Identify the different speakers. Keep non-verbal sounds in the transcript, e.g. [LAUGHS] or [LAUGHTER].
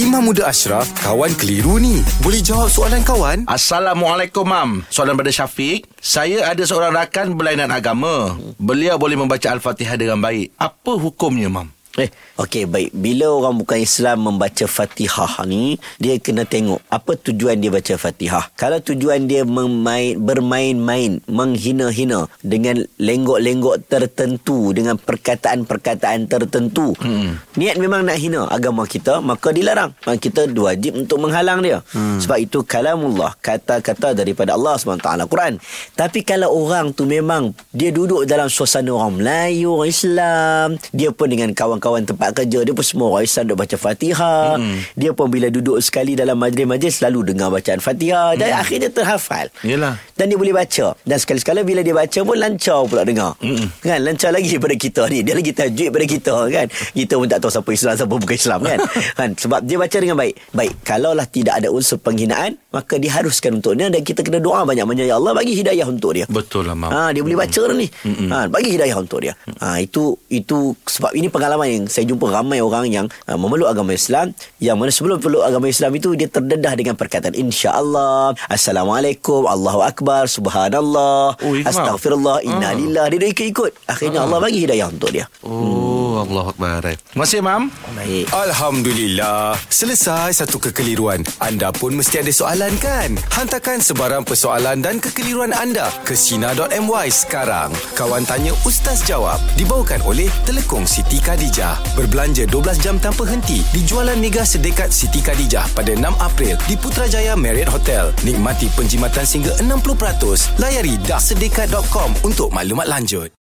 Speaker 1: Imam Muda Ashraf, kawan keliru ni. Boleh jawab soalan kawan?
Speaker 2: Assalamualaikum, Mam. Soalan pada Syafiq. Saya ada seorang rakan berlainan agama. Beliau boleh membaca Al-Fatihah dengan baik. Apa hukumnya, Mam?
Speaker 3: Eh, okey baik. Bila orang bukan Islam membaca Fatihah ni, dia kena tengok apa tujuan dia baca Fatihah. Kalau tujuan dia memain, bermain-main, menghina-hina dengan lenggok-lenggok tertentu, dengan perkataan-perkataan tertentu. Hmm. Niat memang nak hina agama kita, maka dilarang. Maka kita wajib untuk menghalang dia. Hmm. Sebab itu kalamullah, kata-kata daripada Allah SWT Quran. Tapi kalau orang tu memang dia duduk dalam suasana orang Melayu, orang Islam, dia pun dengan kawan kawan-kawan tempat kerja dia pun semua Islam duk baca Fatihah. Hmm. Dia pun bila duduk sekali dalam majlis-majlis selalu dengar bacaan Fatihah dan hmm. akhirnya terhafal.
Speaker 2: Yalah.
Speaker 3: Dan dia boleh baca. Dan sekali-sekala bila dia baca pun lancar pula dengar. Hmm. Kan lancar lagi daripada kita ni. Dia lagi tajwid daripada kita kan. Kita pun tak tahu siapa Islam siapa bukan Islam kan. [LAUGHS] kan sebab dia baca dengan baik. Baik, kalaulah tidak ada unsur penghinaan, maka diharuskan untuknya dan kita kena doa banyak-banyak ya Allah bagi hidayah untuk dia.
Speaker 2: Betul lah.
Speaker 3: Ha, dia boleh baca hmm. ni. Ha, bagi hidayah untuk dia. Ha, itu itu sebab ini pengalaman yang saya jumpa ramai orang yang uh, memeluk agama Islam yang mana sebelum peluk agama Islam itu dia terdedah dengan perkataan insya-Allah, assalamualaikum, Allahu akbar, subhanallah, oh, astaghfirullah, innalillah. Ah. Dia dah ikut-ikut. Akhirnya ah. Allah bagi hidayah untuk dia.
Speaker 2: Oh. Hmm. Allah Akbar. Terima kasih, Mam.
Speaker 1: Baik. Alhamdulillah. Selesai satu kekeliruan. Anda pun mesti ada soalan, kan? Hantarkan sebarang persoalan dan kekeliruan anda ke Sina.my sekarang. Kawan Tanya Ustaz Jawab. Dibawakan oleh Telekong Siti Khadijah. Berbelanja 12 jam tanpa henti di jualan mega sedekat Siti Khadijah pada 6 April di Putrajaya Marriott Hotel. Nikmati penjimatan sehingga 60%. Layari dahsedekat.com untuk maklumat lanjut.